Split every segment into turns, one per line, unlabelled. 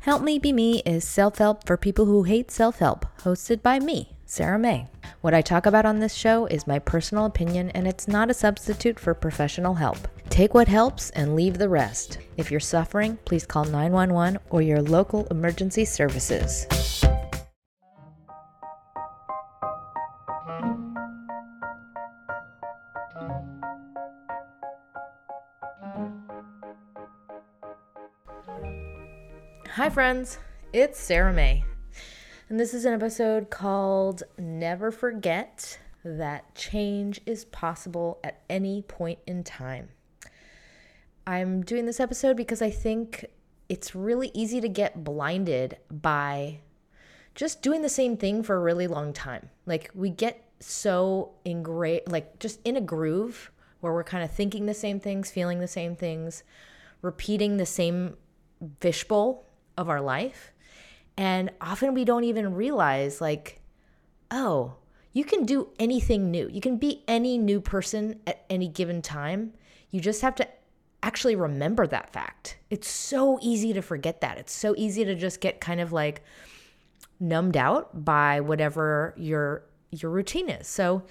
Help Me Be Me is self help for people who hate self help, hosted by me, Sarah May. What I talk about on this show is my personal opinion, and it's not a substitute for professional help. Take what helps and leave the rest. If you're suffering, please call 911 or your local emergency services. Hi, friends. It's Sarah May. And this is an episode called Never Forget That Change is Possible at Any Point in Time. I'm doing this episode because I think it's really easy to get blinded by just doing the same thing for a really long time. Like, we get so ingrained, like, just in a groove where we're kind of thinking the same things, feeling the same things, repeating the same fishbowl of our life. And often we don't even realize, like, oh, you can do anything new. You can be any new person at any given time. You just have to actually remember that fact. It's so easy to forget that. It's so easy to just get kind of like numbed out by whatever your your routine is. So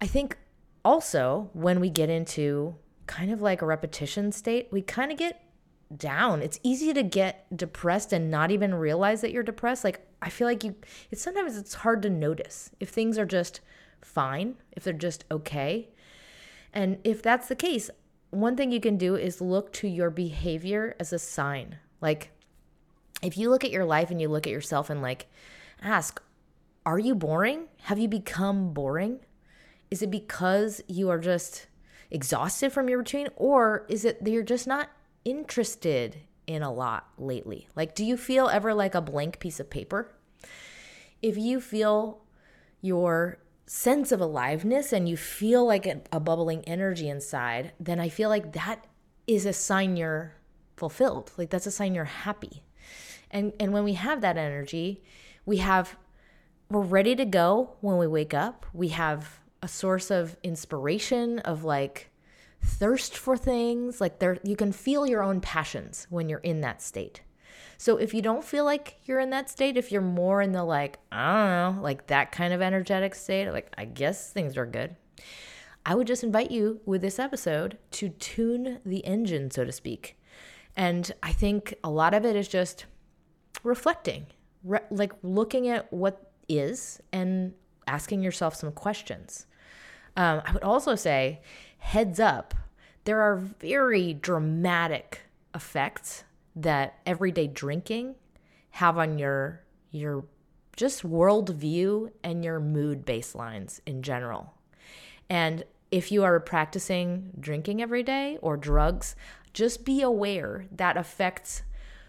I think also when we get into kind of like a repetition state, we kind of get down. It's easy to get depressed and not even realize that you're depressed. Like I feel like you it's sometimes it's hard to notice if things are just fine, if they're just okay. And if that's the case, one thing you can do is look to your behavior as a sign. Like if you look at your life and you look at yourself and like ask, are you boring? Have you become boring? Is it because you are just exhausted from your routine or is it that you're just not interested in a lot lately? Like, do you feel ever like a blank piece of paper? If you feel your sense of aliveness and you feel like a, a, bubbling energy inside, then I feel like that is a sign you're fulfilled. Like that's a sign you're happy. And and when we have that energy, we have we're ready to go when we wake up. We have a source of inspiration of like thirst for things like there you can feel your own passions when you're in that state. So if you don't feel like you're in that state if you're more in the like i don't know like that kind of energetic state like i guess things are good i would just invite you with this episode to tune the engine so to speak. And i think a lot of it is just reflecting re- like looking at what is and asking yourself some questions. Um, i would also say heads up, there are very dramatic effects that everyday drinking have on your your just worldview and your mood baselines in general. And if you are practicing drinking every day or drugs, just be aware that affects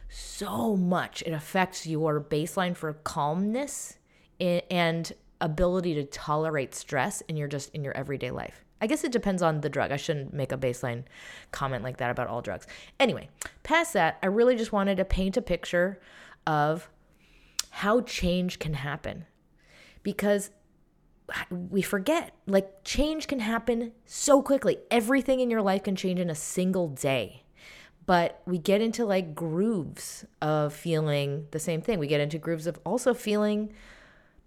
so much. It affects your baseline for calmness and ability to tolerate stress in your just in your everyday life. I guess it depends on the drug. I shouldn't make a baseline comment like that about all drugs. Anyway, past that, I really just wanted to paint a picture of how change can happen because we forget like change can happen so quickly. Everything in your life can change in a single day. But we get into like grooves of feeling the same thing. We get into grooves of also feeling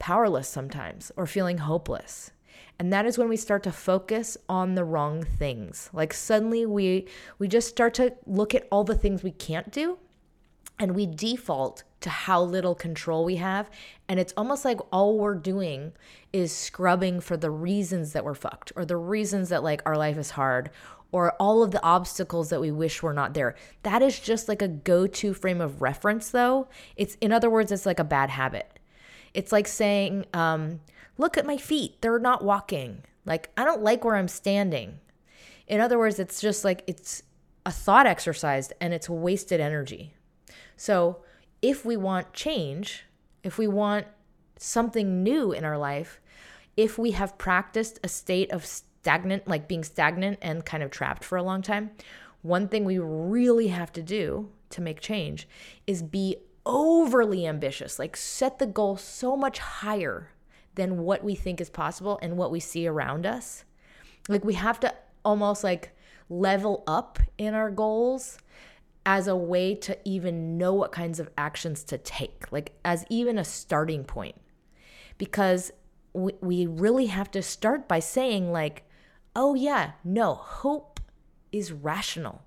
powerless sometimes or feeling hopeless and that is when we start to focus on the wrong things like suddenly we we just start to look at all the things we can't do and we default to how little control we have and it's almost like all we're doing is scrubbing for the reasons that we're fucked or the reasons that like our life is hard or all of the obstacles that we wish were not there. That is just like a go to frame of reference, though. It's, in other words, it's like a bad habit. It's like saying, um, Look at my feet, they're not walking. Like, I don't like where I'm standing. In other words, it's just like it's a thought exercise and it's wasted energy. So, if we want change, if we want something new in our life, if we have practiced a state of stagnant, like being stagnant and kind of trapped for a long time, one thing we really have to do to make change is be overly ambitious, like set the goal so much higher than what we think is possible and what we see around us. Like we have to almost like level up in our goals as a way to even know what kinds of actions to take, like as even a starting point. Because we, we really have to start by saying, like, oh, yeah, no, hope is rational.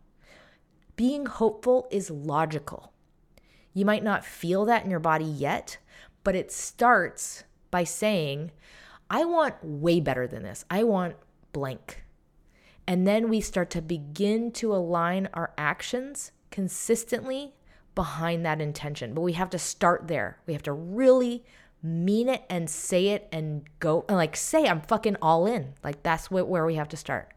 Being hopeful is logical. You might not feel that in your body yet, but it starts by saying, I want way better than this. I want blank. And then we start to begin to align our actions consistently behind that intention. But we have to start there. We have to really mean it and say it and go and like say I'm fucking all in. Like that's what, where we have to start.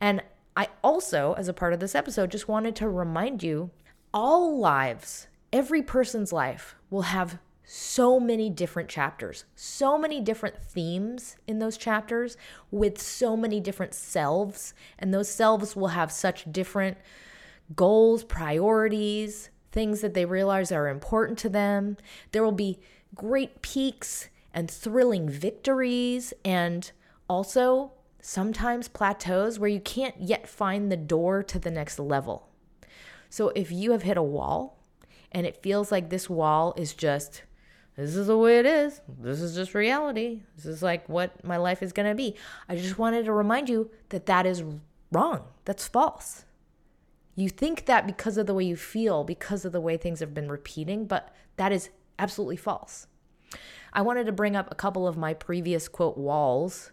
And I also, as a part of this episode, just wanted to remind you all lives, every person's life will have so many different chapters, so many different themes in those chapters with so many different selves. And those selves will have such different goals, priorities, things that they realize are important to them. There will be great peaks and thrilling victories, and also sometimes plateaus where you can't yet find the door to the next level. So if you have hit a wall and it feels like this wall is just, this is the way it is, this is just reality, this is like what my life is gonna be, I just wanted to remind you that that is wrong. That's false. You think that because of the way you feel, because of the way things have been repeating, but that is absolutely false. I wanted to bring up a couple of my previous quote walls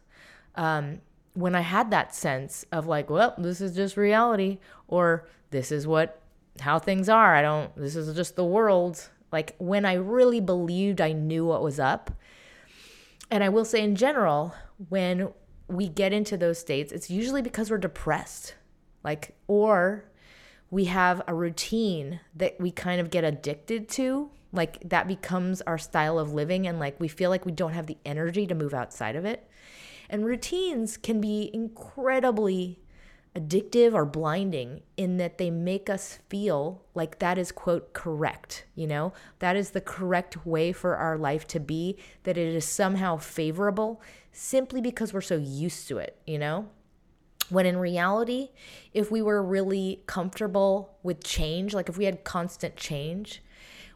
um, when I had that sense of like, well, this is just reality, or this is what how things are. I don't. This is just the world. Like when I really believed I knew what was up. And I will say in general, when we get into those states, it's usually because we're depressed, like or we have a routine that we kind of get addicted to. Like that becomes our style of living and like we feel like we don't have the energy to move outside of it. And routines can be incredibly addictive or blinding in that they make us feel like that is quote correct you know that is the correct way for our life to be that it is somehow favorable simply because we're so used to it you know when in reality, if we were really comfortable with change, like if we had constant change,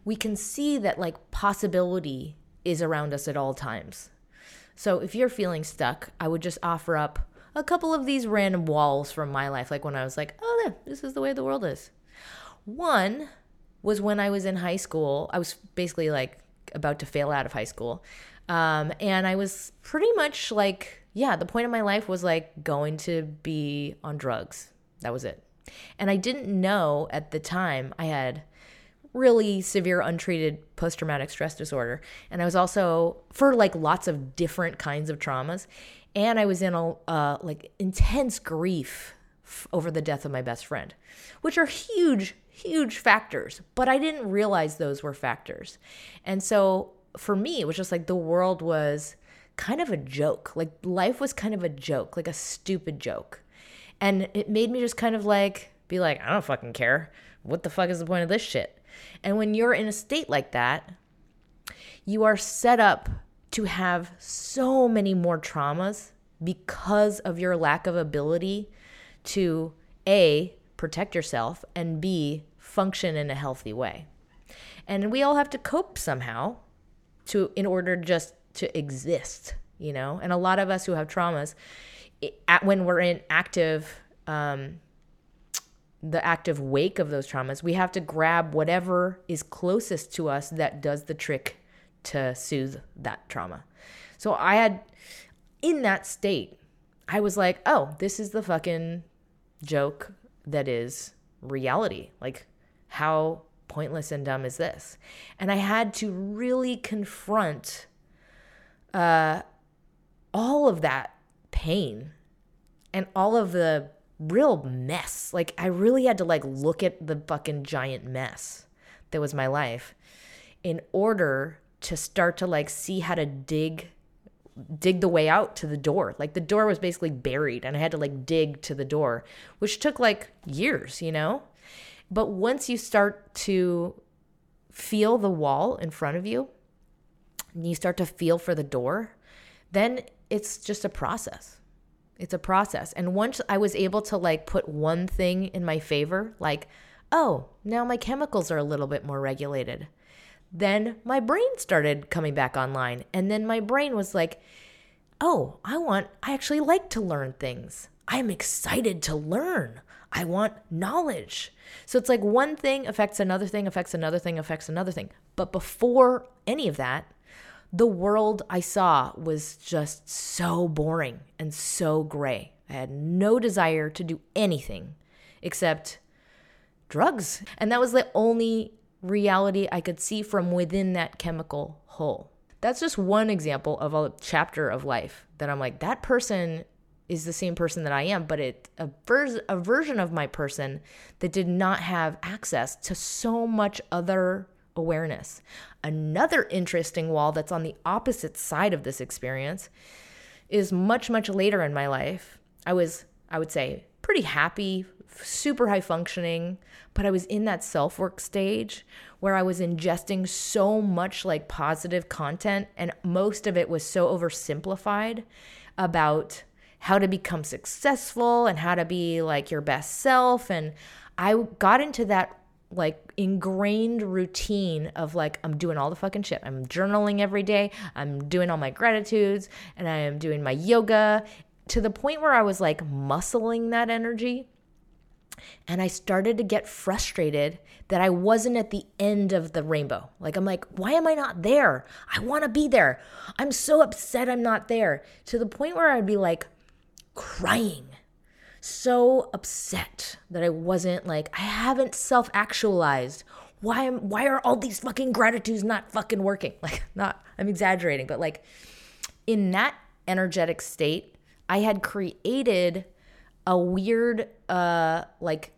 we can see that like possibility is around us at all times. So if you're feeling stuck, I would just offer up a couple of these random walls from my life, like when I was like, oh, yeah, this is the way the world is. One was when I was in high school. I was basically like about to fail out of high school. Um, and I was pretty much like yeah, the point of my life was like going to be on drugs. That was it. And I didn't know at the time I had really severe untreated post traumatic stress disorder. And I was also for like lots of different kinds of traumas. And I was in a uh, like intense grief f- over the death of my best friend, which are huge, huge factors. But I didn't realize those were factors. And so for me, it was just like the world was kind of a joke. Like life was kind of a joke, like a stupid joke. And it made me just kind of like be like, I don't fucking care. What the fuck is the point of this shit? And when you're in a state like that, you are set up to have so many more traumas because of your lack of ability to A, protect yourself, and B, function in a healthy way. And we all have to cope somehow to in order just to exist, you know? And a lot of us who have traumas, it, at, when we're in active, um, the active wake of those traumas, we have to grab whatever is closest to us that does the trick to soothe that trauma. So I had, in that state, I was like, oh, this is the fucking joke that is reality. Like, how pointless and dumb is this? And I had to really confront uh, all of that pain and all of the real mess. Like I really had to like look at the fucking giant mess that was my life in order to start to like see how to dig dig the way out to the door. Like the door was basically buried and I had to like dig to the door, which took like years, you know? But once you start to feel the wall in front of you, and you start to feel for the door, then it's just a process. It's a process. And once I was able to like put one thing in my favor, like, oh, now my chemicals are a little bit more regulated. Then my brain started coming back online. And then my brain was like, oh, I want, I actually like to learn things. I'm excited to learn. I want knowledge. So it's like one thing affects another thing, affects another thing, affects another thing. But before any of that, the world I saw was just so boring and so gray. I had no desire to do anything except drugs. And that was the only reality I could see from within that chemical hole. That's just one example of a chapter of life that I'm like, that person is the same person that I am, but it a, vers- a version of my person that did not have access to so much other awareness. Another interesting wall that's on the opposite side of this experience is much much later in my life. I was I would say pretty happy, super high functioning, but I was in that self work stage where I was ingesting so much like positive content, and most of it was so oversimplified about how to become successful and how to be like your best self. And I got into that like ingrained routine of like I'm doing all the fucking shit. I'm journaling every day. I'm doing all my gratitudes and I am doing my yoga to the point where I was like muscling that energy and I started to get frustrated that I wasn't at the end of the rainbow. Like, I'm like, why am I not there? I want to be there. I'm so upset I'm not there. To the point where I'd be like crying, so upset that I wasn't like, I haven't self actualized. Why am why are all these fucking gratitudes not fucking working? Like not I'm exaggerating, but like in that energetic state, I had created a weird uh like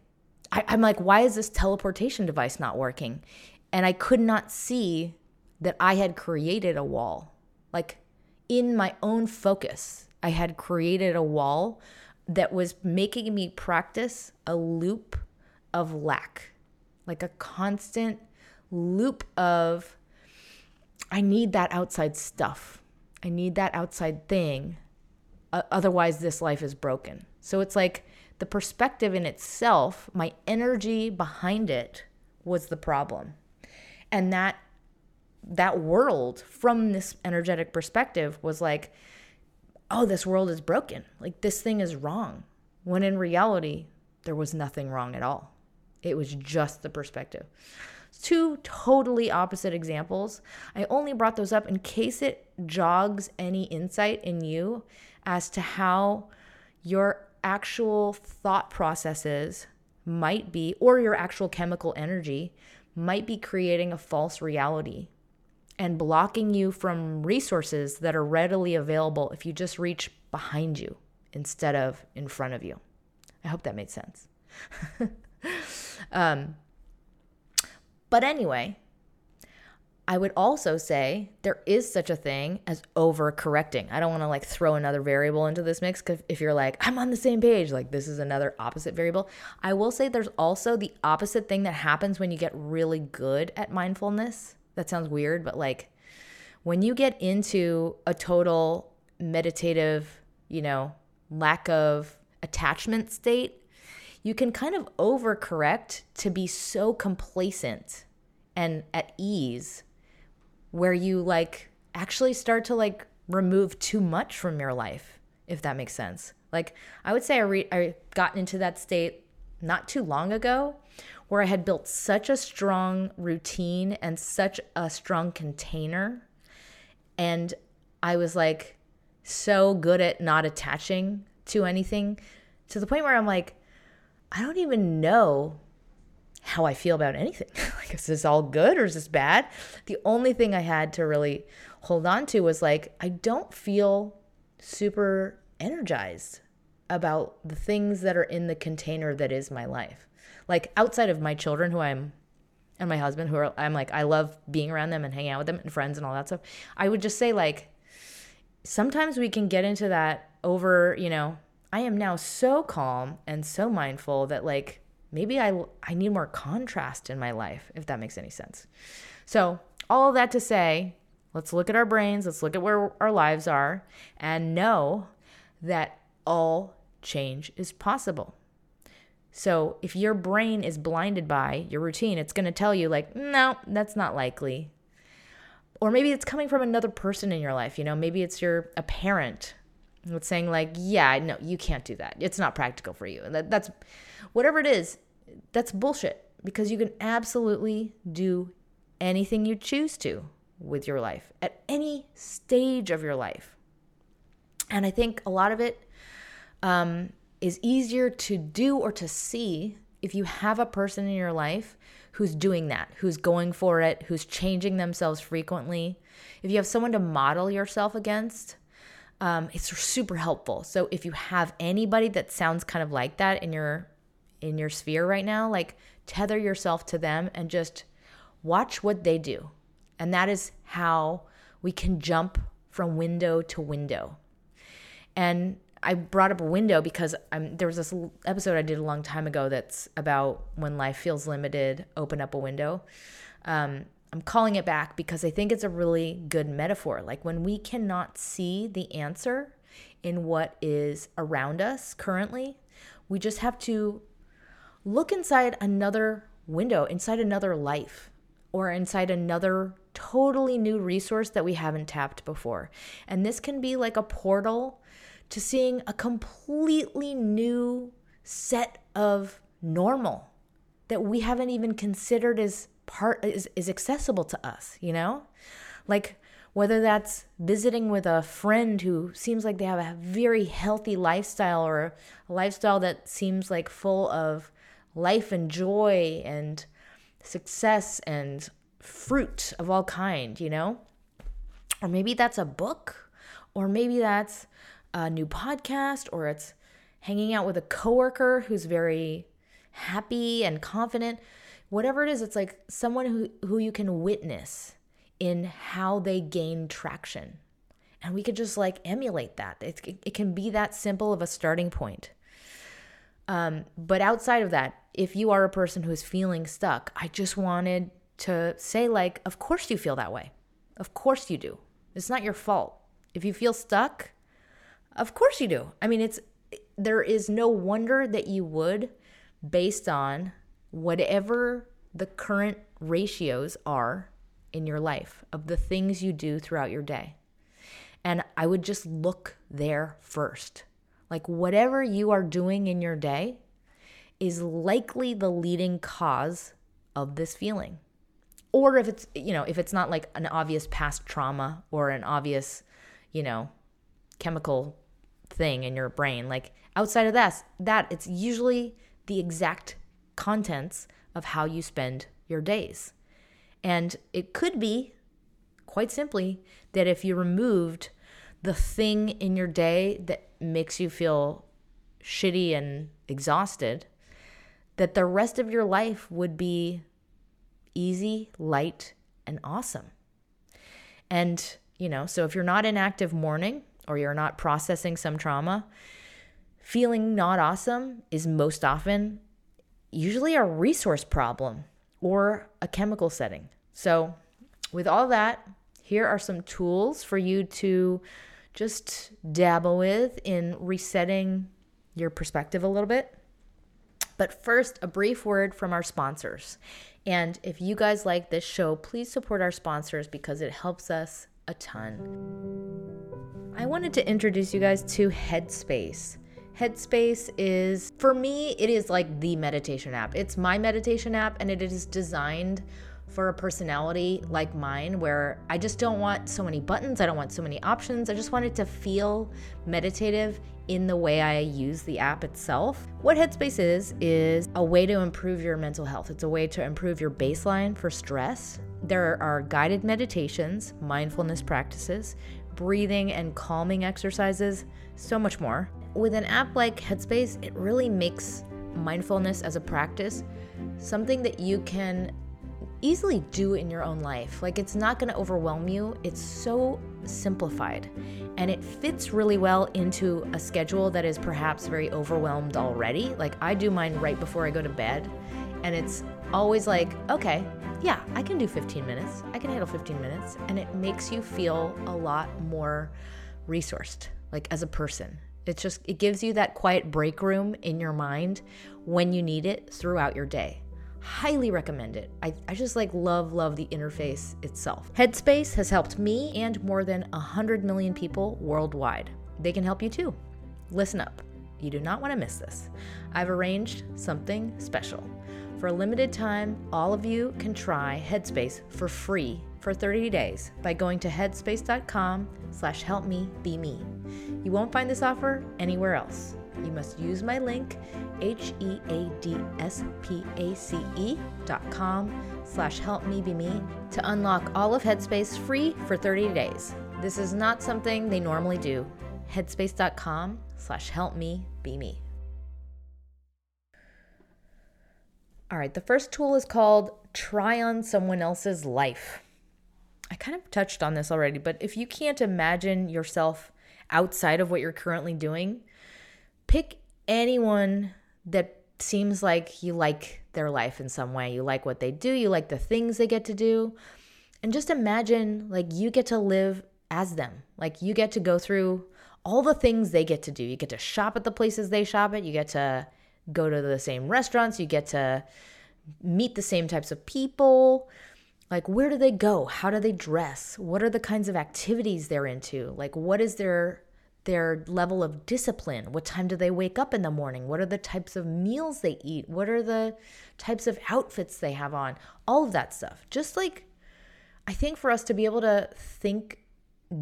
I, I'm like, why is this teleportation device not working? And I could not see that I had created a wall. Like in my own focus, I had created a wall that was making me practice a loop of lack, like a constant loop of, I need that outside stuff. I need that outside thing. Otherwise, this life is broken. So it's like the perspective in itself, my energy behind it was the problem. And that that world from this energetic perspective was like, oh, this world is broken. Like this thing is wrong. When in reality, there was nothing wrong at all. It was just the perspective. Two totally opposite examples. I only brought those up in case it jogs any insight in you as to how your actual thought processes might be, or your actual chemical energy might be creating a false reality and blocking you from resources that are readily available if you just reach behind you instead of in front of you. I hope that made sense. um, but anyway, I would also say there is such a thing as overcorrecting. I don't want to like throw another variable into this mix because if you're like, I'm on the same page, like this is another opposite variable. I will say there's also the opposite thing that happens when you get really good at mindfulness. That sounds weird, but like when you get into a total meditative, you know, lack of attachment state, you can kind of overcorrect to be so complacent and at ease where you like actually start to like remove too much from your life, if that makes sense. Like I would say I re- I got into that state not too long ago where I had built such a strong routine and such a strong container and I was like so good at not attaching to anything to the point where I'm like I don't even know how I feel about anything. like, is this all good or is this bad? The only thing I had to really hold on to was like, I don't feel super energized about the things that are in the container that is my life. Like, outside of my children, who I'm and my husband, who are, I'm like, I love being around them and hanging out with them and friends and all that stuff. I would just say, like, sometimes we can get into that over, you know, I am now so calm and so mindful that, like, maybe I, I need more contrast in my life, if that makes any sense. So, all of that to say, let's look at our brains, let's look at where our lives are, and know that all change is possible. So if your brain is blinded by your routine, it's going to tell you, like, no, that's not likely. Or maybe it's coming from another person in your life. You know, maybe it's your a parent that's saying, like, yeah, no, you can't do that. It's not practical for you. That, that's whatever it is, that's bullshit because you can absolutely do anything you choose to with your life at any stage of your life. And I think a lot of it um, is easier to do or to see if you have a person in your life who's doing that, who's going for it, who's changing themselves frequently. If you have someone to model yourself against, um, it's super helpful. So if you have anybody that sounds kind of like that in your in your sphere right now, like tether yourself to them and just watch what they do. And that is how we can jump from window to window. And I brought up a window because I'm, there was this episode I did a long time ago that's about when life feels limited, open up a window. Um, I'm calling it back because I think it's a really good metaphor. Like when we cannot see the answer in what is around us currently, we just have to look inside another window, inside another life, or inside another totally new resource that we haven't tapped before. And this can be like a portal to seeing a completely new set of normal that we haven't even considered as part is, is accessible to us, you know? Like whether that's visiting with a friend who seems like they have a very healthy lifestyle or a lifestyle that seems like full of life and joy and success and fruit of all kind, you know? Or maybe that's a book, or maybe that's a new podcast or it's hanging out with a coworker who's very happy and confident whatever it is it's like someone who, who you can witness in how they gain traction. And we could just like emulate that. It, it can be that simple of a starting point. Um, but outside of that if you are a person who's feeling stuck i just wanted to say like of course you feel that way. Of course you do. It's not your fault. If you feel stuck of course you do. I mean, it's there is no wonder that you would based on whatever the current ratios are in your life of the things you do throughout your day. And I would just look there first. Like whatever you are doing in your day is likely the leading cause of this feeling. Or if it's, you know, if it's not like an obvious past trauma or an obvious, you know, chemical thing in your brain. Like outside of that, that it's usually the exact contents of how you spend your days. And it could be quite simply that if you removed the thing in your day that makes you feel shitty and exhausted, that the rest of your life would be easy, light, and awesome. And, you know, so if you're not in active mourning, or you're not processing some trauma, feeling not awesome is most often usually a resource problem or a chemical setting. So, with all that, here are some tools for you to just dabble with in resetting your perspective a little bit. But first, a brief word from our sponsors. And if you guys like this show, please support our sponsors because it helps us a ton. I wanted to introduce you guys to Headspace. Headspace is, for me, it is like the meditation app. It's my meditation app and it is designed for a personality like mine where I just don't want so many buttons, I don't want so many options. I just want it to feel meditative in the way I use the app itself. What Headspace is, is a way to improve your mental health. It's a way to improve your baseline for stress. There are guided meditations, mindfulness practices, breathing and calming exercises, so much more. With an app like Headspace, it really makes mindfulness as a practice something that you can easily do in your own life. Like it's not going to overwhelm you. It's so simplified and it fits really well into a schedule that is perhaps very overwhelmed already. Like I do mine right before I go to bed and it's always like, okay, yeah, I can do 15 minutes. I can handle 15 minutes and it makes you feel a lot more resourced like as a person. It's just it gives you that quiet break room in your mind when you need it throughout your day highly recommend it. I, I just like love, love the interface itself. Headspace has helped me and more than 100 million people worldwide. They can help you too. Listen up. You do not want to miss this. I've arranged something special. For a limited time, all of you can try Headspace for free for 30 days by going to headspace.com slash help me be me. You won't find this offer anywhere else you must use my link, H-E-A-D-S-P-A-C-E dot com slash help me be me to unlock all of Headspace free for 30 days. This is not something they normally do. Headspace.com slash help me be me. All right, the first tool is called Try on Someone Else's Life. I kind of touched on this already, but if you can't imagine yourself outside of what you're currently doing, pick anyone that seems like you like their life in some way. You like what they do, you like the things they get to do. And just imagine like you get to live as them. Like you get to go through all the things they get to do. You get to shop at the places they shop at, you get to go to the same restaurants, you get to meet the same types of people. Like, where do they go? How do they dress? What are the kinds of activities they're into? Like, what is their their level of discipline. What time do they wake up in the morning? What are the types of meals they eat? What are the types of outfits they have on? All of that stuff. Just like I think for us to be able to think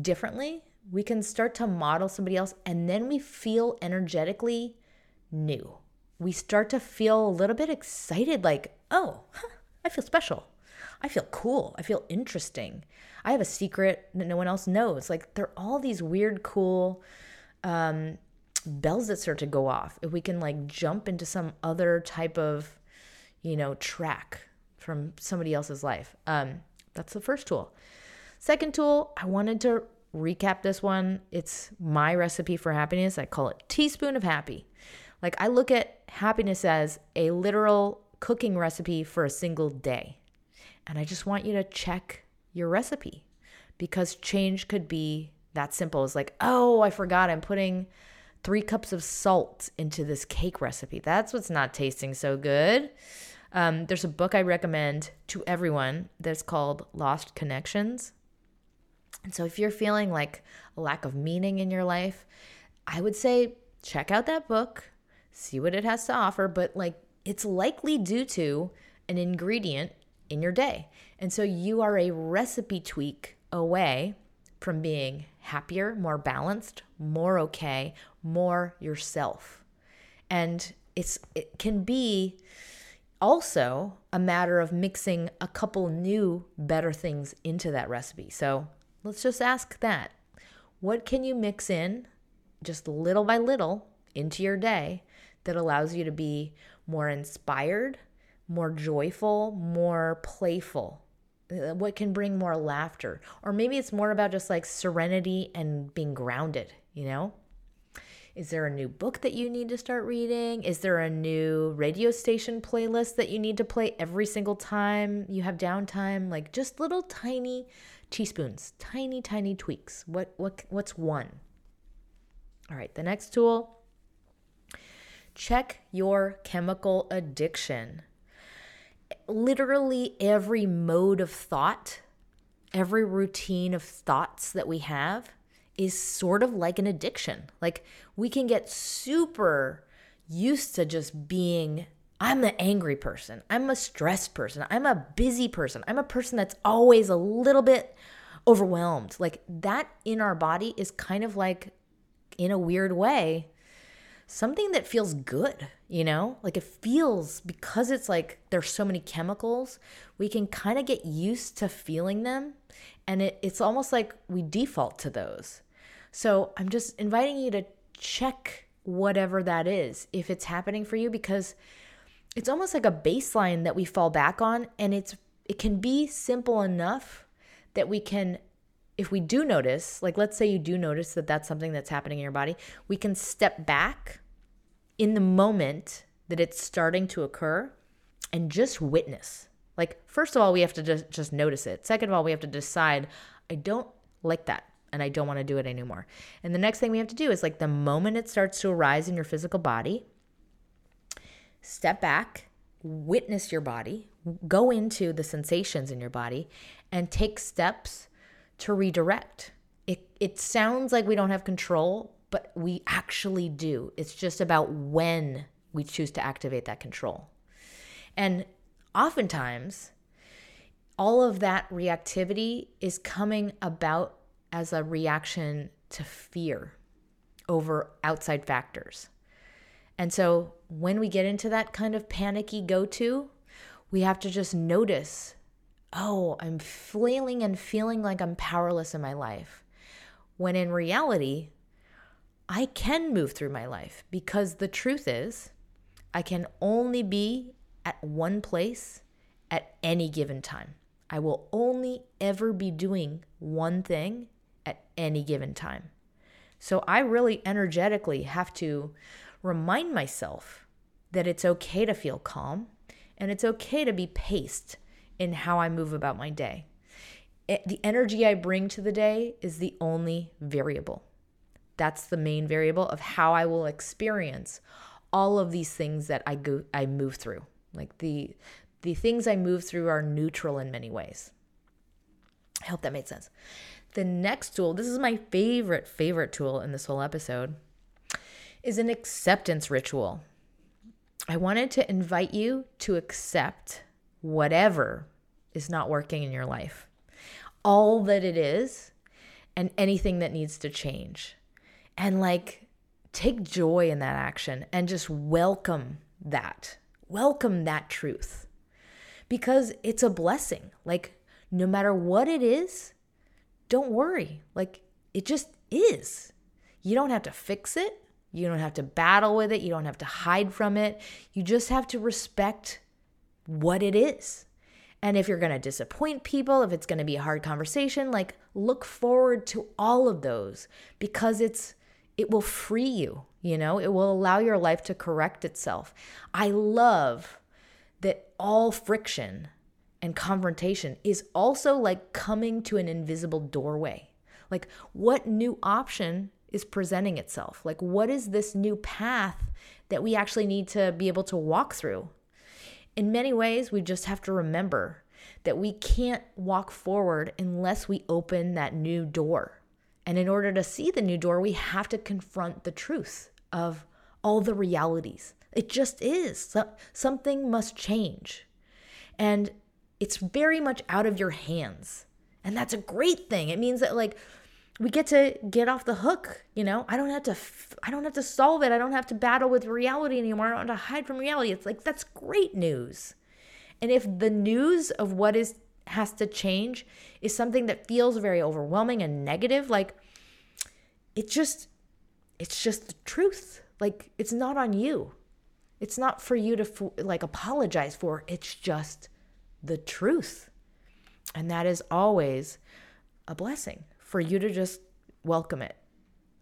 differently, we can start to model somebody else and then we feel energetically new. We start to feel a little bit excited like, oh, huh, I feel special. I feel cool. I feel interesting. I have a secret that no one else knows. Like there are all these weird, cool um, bells that start to go off. If we can like jump into some other type of, you know, track from somebody else's life. Um, that's the first tool. Second tool, I wanted to recap this one. It's my recipe for happiness. I call it teaspoon of happy. Like I look at happiness as a literal cooking recipe for a single day. And I just want you to check your recipe because change could be that simple. It's like, oh, I forgot I'm putting three cups of salt into this cake recipe. That's what's not tasting so good. Um, there's a book I recommend to everyone that's called Lost Connections. And so if you're feeling like a lack of meaning in your life, I would say check out that book, see what it has to offer, but like it's likely due to an ingredient in your day. And so you are a recipe tweak away from being happier, more balanced, more okay, more yourself. And it's it can be also a matter of mixing a couple new better things into that recipe. So, let's just ask that. What can you mix in just little by little into your day that allows you to be more inspired, more joyful, more playful? Uh, what can bring more laughter? Or maybe it's more about just like serenity and being grounded, you know? Is there a new book that you need to start reading? Is there a new radio station playlist that you need to play every single time you have downtime? Like just little tiny teaspoons, tiny tiny tweaks. What what what's one? All right, the next tool check your chemical addiction literally every mode of thought, every routine of thoughts that we have is sort of like an addiction. Like we can get super used to just being I'm the angry person. I'm a stressed person. I'm a busy person. I'm a person that's always a little bit overwhelmed. Like that in our body is kind of like, in a weird way, something that feels good, you know? Like it feels because it's like there's so many chemicals, we can kind of get used to feeling them and it, it's almost like we default to those. So I'm just inviting you to check whatever that is if it's happening for you because it's almost like a baseline that we fall back on and it's it can be simple enough that we can if we do notice, like let's say you do notice that that's something that's happening in your body, we can step back in the moment that it's starting to occur and just witness. Like, first of all, we have to just, just notice it. Second of all, we have to decide, I don't like that and I don't want to do it anymore. And the next thing we have to do is like the moment it starts to arise in your physical body, step back, witness your body, go into the sensations in your body, and take steps to redirect. It, it sounds like we don't have control, but we actually do. It's just about when we choose to activate that control. And oftentimes, all of that reactivity is coming about as a reaction to fear over outside factors. And so when we get into that kind of panicky go to, we have to just notice oh, I'm flailing and feeling like I'm powerless in my life. When in reality, I can move through my life because the truth is, I can only be at one place at any given time. I will only ever be doing one thing at any given time. So I really energetically have to remind myself that it's okay to feel calm and it's okay to be paced in how I move about my day. It, the energy I bring to the day is the only variable. That's the main variable of how I will experience all of these things that I go I move through. Like the the things I move through are neutral in many ways. I hope that made sense. The next tool, this is my favorite favorite tool in this whole episode, is an acceptance ritual. I wanted to invite you to accept whatever is not working in your life, all that it is, and anything that needs to change. And like, take joy in that action and just welcome that. Welcome that truth because it's a blessing. Like, no matter what it is, don't worry. Like, it just is. You don't have to fix it. You don't have to battle with it. You don't have to hide from it. You just have to respect what it is. And if you're going to disappoint people, if it's going to be a hard conversation, like look forward to all of those because it's it will free you, you know? It will allow your life to correct itself. I love that all friction and confrontation is also like coming to an invisible doorway. Like what new option is presenting itself? Like what is this new path that we actually need to be able to walk through? In many ways, we just have to remember that we can't walk forward unless we open that new door. And in order to see the new door, we have to confront the truth of all the realities. It just is. Something must change. And it's very much out of your hands. And that's a great thing. It means that, like, we get to get off the hook you know i don't have to i don't have to solve it i don't have to battle with reality anymore i don't have to hide from reality it's like that's great news and if the news of what is has to change is something that feels very overwhelming and negative like it just it's just the truth like it's not on you it's not for you to like apologize for it's just the truth and that is always a blessing for you to just welcome it.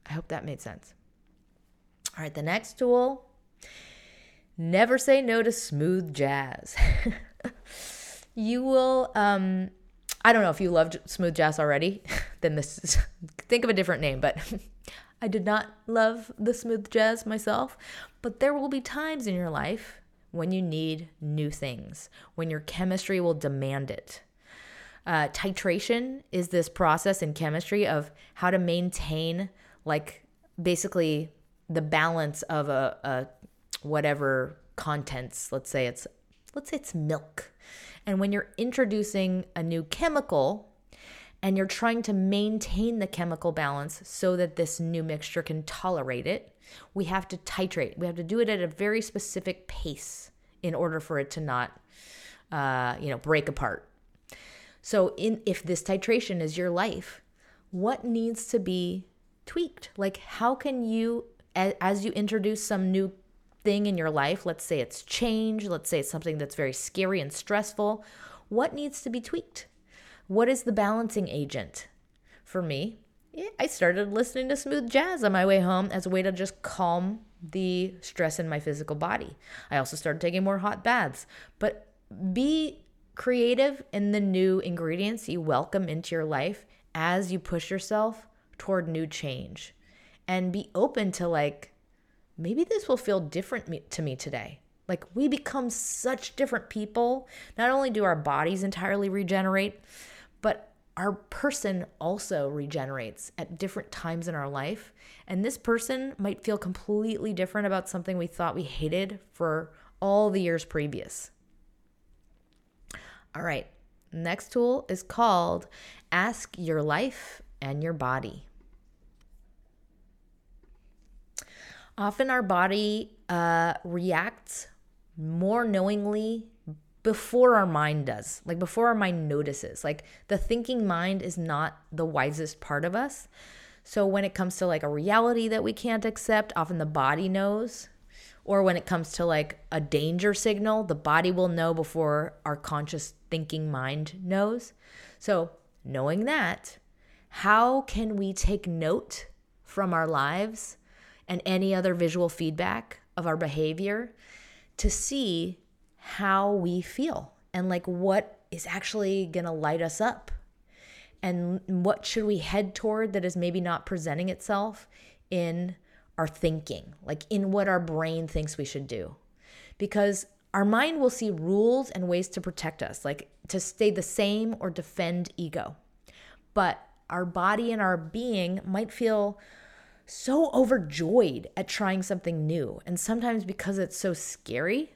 I hope that made sense. All right, the next tool never say no to smooth jazz. you will, um, I don't know if you loved smooth jazz already, then this is, think of a different name, but I did not love the smooth jazz myself. But there will be times in your life when you need new things, when your chemistry will demand it. Uh, titration is this process in chemistry of how to maintain, like, basically the balance of a, a whatever contents. Let's say it's let's say it's milk. And when you're introducing a new chemical and you're trying to maintain the chemical balance so that this new mixture can tolerate it, we have to titrate. We have to do it at a very specific pace in order for it to not, uh, you know, break apart. So, in if this titration is your life, what needs to be tweaked? Like, how can you, as you introduce some new thing in your life, let's say it's change, let's say it's something that's very scary and stressful, what needs to be tweaked? What is the balancing agent? For me, I started listening to smooth jazz on my way home as a way to just calm the stress in my physical body. I also started taking more hot baths. But be creative in the new ingredients you welcome into your life as you push yourself toward new change. And be open to like, maybe this will feel different to me today. Like we become such different people. Not only do our bodies entirely regenerate, but our person also regenerates at different times in our life. And this person might feel completely different about something we thought we hated for all the years previous. All right, next tool is called Ask Your Life and Your Body. Often our body uh, reacts more knowingly before our mind does, like before our mind notices. Like the thinking mind is not the wisest part of us. So when it comes to like a reality that we can't accept, often the body knows. Or when it comes to like a danger signal, the body will know before our conscious thinking mind knows. So, knowing that, how can we take note from our lives and any other visual feedback of our behavior to see how we feel and like what is actually going to light us up and what should we head toward that is maybe not presenting itself in our thinking, like in what our brain thinks we should do. Because our mind will see rules and ways to protect us, like to stay the same or defend ego. But our body and our being might feel so overjoyed at trying something new. And sometimes because it's so scary,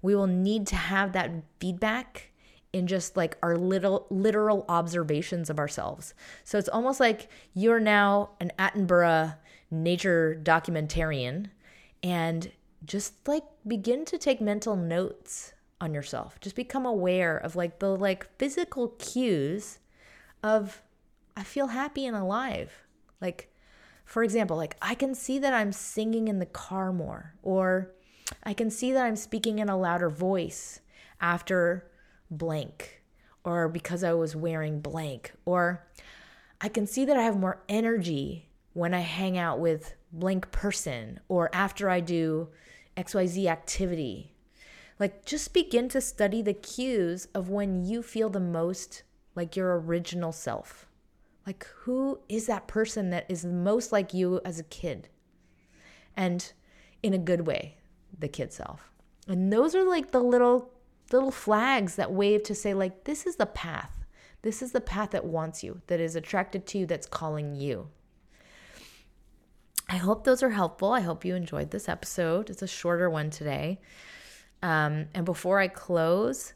we will need to have that feedback in just like our little literal observations of ourselves. So it's almost like you're now an Attenborough nature documentarian and just like begin to take mental notes on yourself. Just become aware of like the like physical cues of I feel happy and alive. Like for example, like I can see that I'm singing in the car more or I can see that I'm speaking in a louder voice after blank or because I was wearing blank or I can see that I have more energy when I hang out with blank person or after I do XYZ activity. Like just begin to study the cues of when you feel the most like your original self. Like who is that person that is most like you as a kid? And in a good way the kid self. And those are like the little little flags that wave to say like this is the path. This is the path that wants you, that is attracted to you, that's calling you. I hope those are helpful. I hope you enjoyed this episode. It's a shorter one today. Um, and before I close,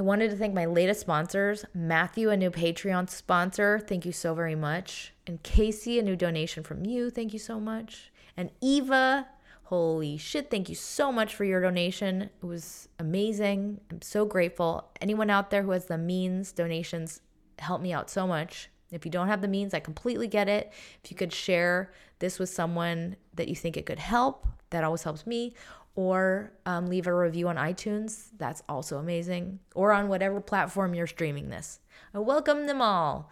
I wanted to thank my latest sponsors Matthew, a new Patreon sponsor. Thank you so very much. And Casey, a new donation from you. Thank you so much. And Eva, Holy shit, thank you so much for your donation. It was amazing. I'm so grateful. Anyone out there who has the means, donations help me out so much. If you don't have the means, I completely get it. If you could share this with someone that you think it could help, that always helps me. Or um, leave a review on iTunes, that's also amazing. Or on whatever platform you're streaming this. I welcome them all.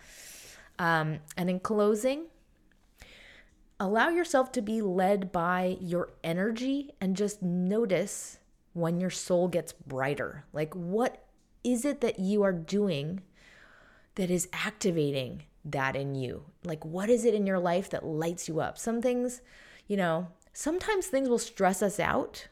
Um, and in closing, allow yourself to be led by your energy and just notice when your soul gets brighter. Like, what is it that you are doing that is activating that in you? Like, what is it in your life that lights you up? Some things, you know, sometimes things will stress us out,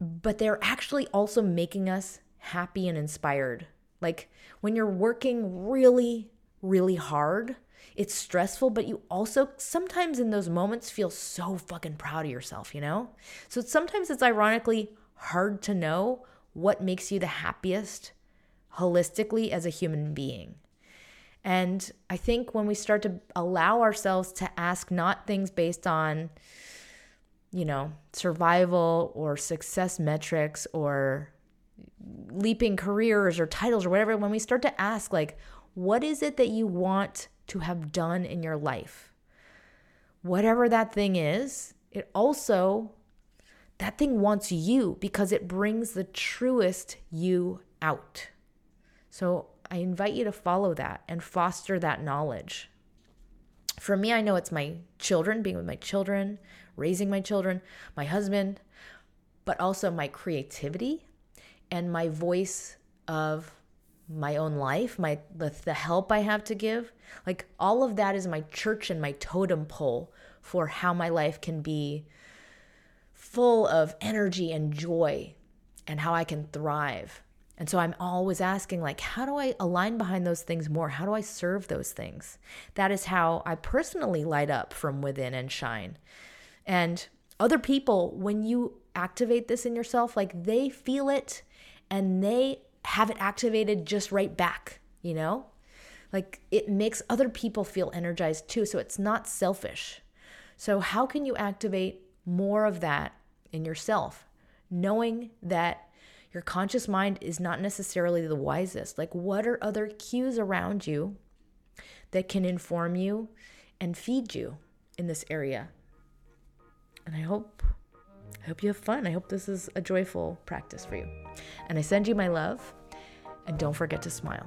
but they're actually also making us happy and inspired. Like, when you're working really, really hard, it's stressful, but you also sometimes in those moments feel so fucking proud of yourself, you know? So sometimes it's ironically hard to know what makes you the happiest holistically as a human being. And I think when we start to allow ourselves to ask not things based on, you know, survival or success metrics or leaping careers or titles or whatever, when we start to ask, like, what is it that you want to have done in your life. Whatever that thing is, it also, that thing wants you because it brings the truest you out. So I invite you to follow that and foster that knowledge. For me, I know it's my children, being with my children, raising my children, my husband, but also my creativity and my voice of my own life, my the, the help I have to give. Like all of that is my church and my totem pole for how my life can be full of energy and joy and how I can thrive. And so I'm always asking like how do I align behind those things more? How do I serve those things? That is how I personally light up from within and shine. And other people when you activate this in yourself like they feel it and they have it activated just right back, you know? Like it makes other people feel energized too. So it's not selfish. So, how can you activate more of that in yourself, knowing that your conscious mind is not necessarily the wisest? Like, what are other cues around you that can inform you and feed you in this area? And I hope I hope you have fun. I hope this is a joyful practice for you. And I send you my love. And don't forget to smile.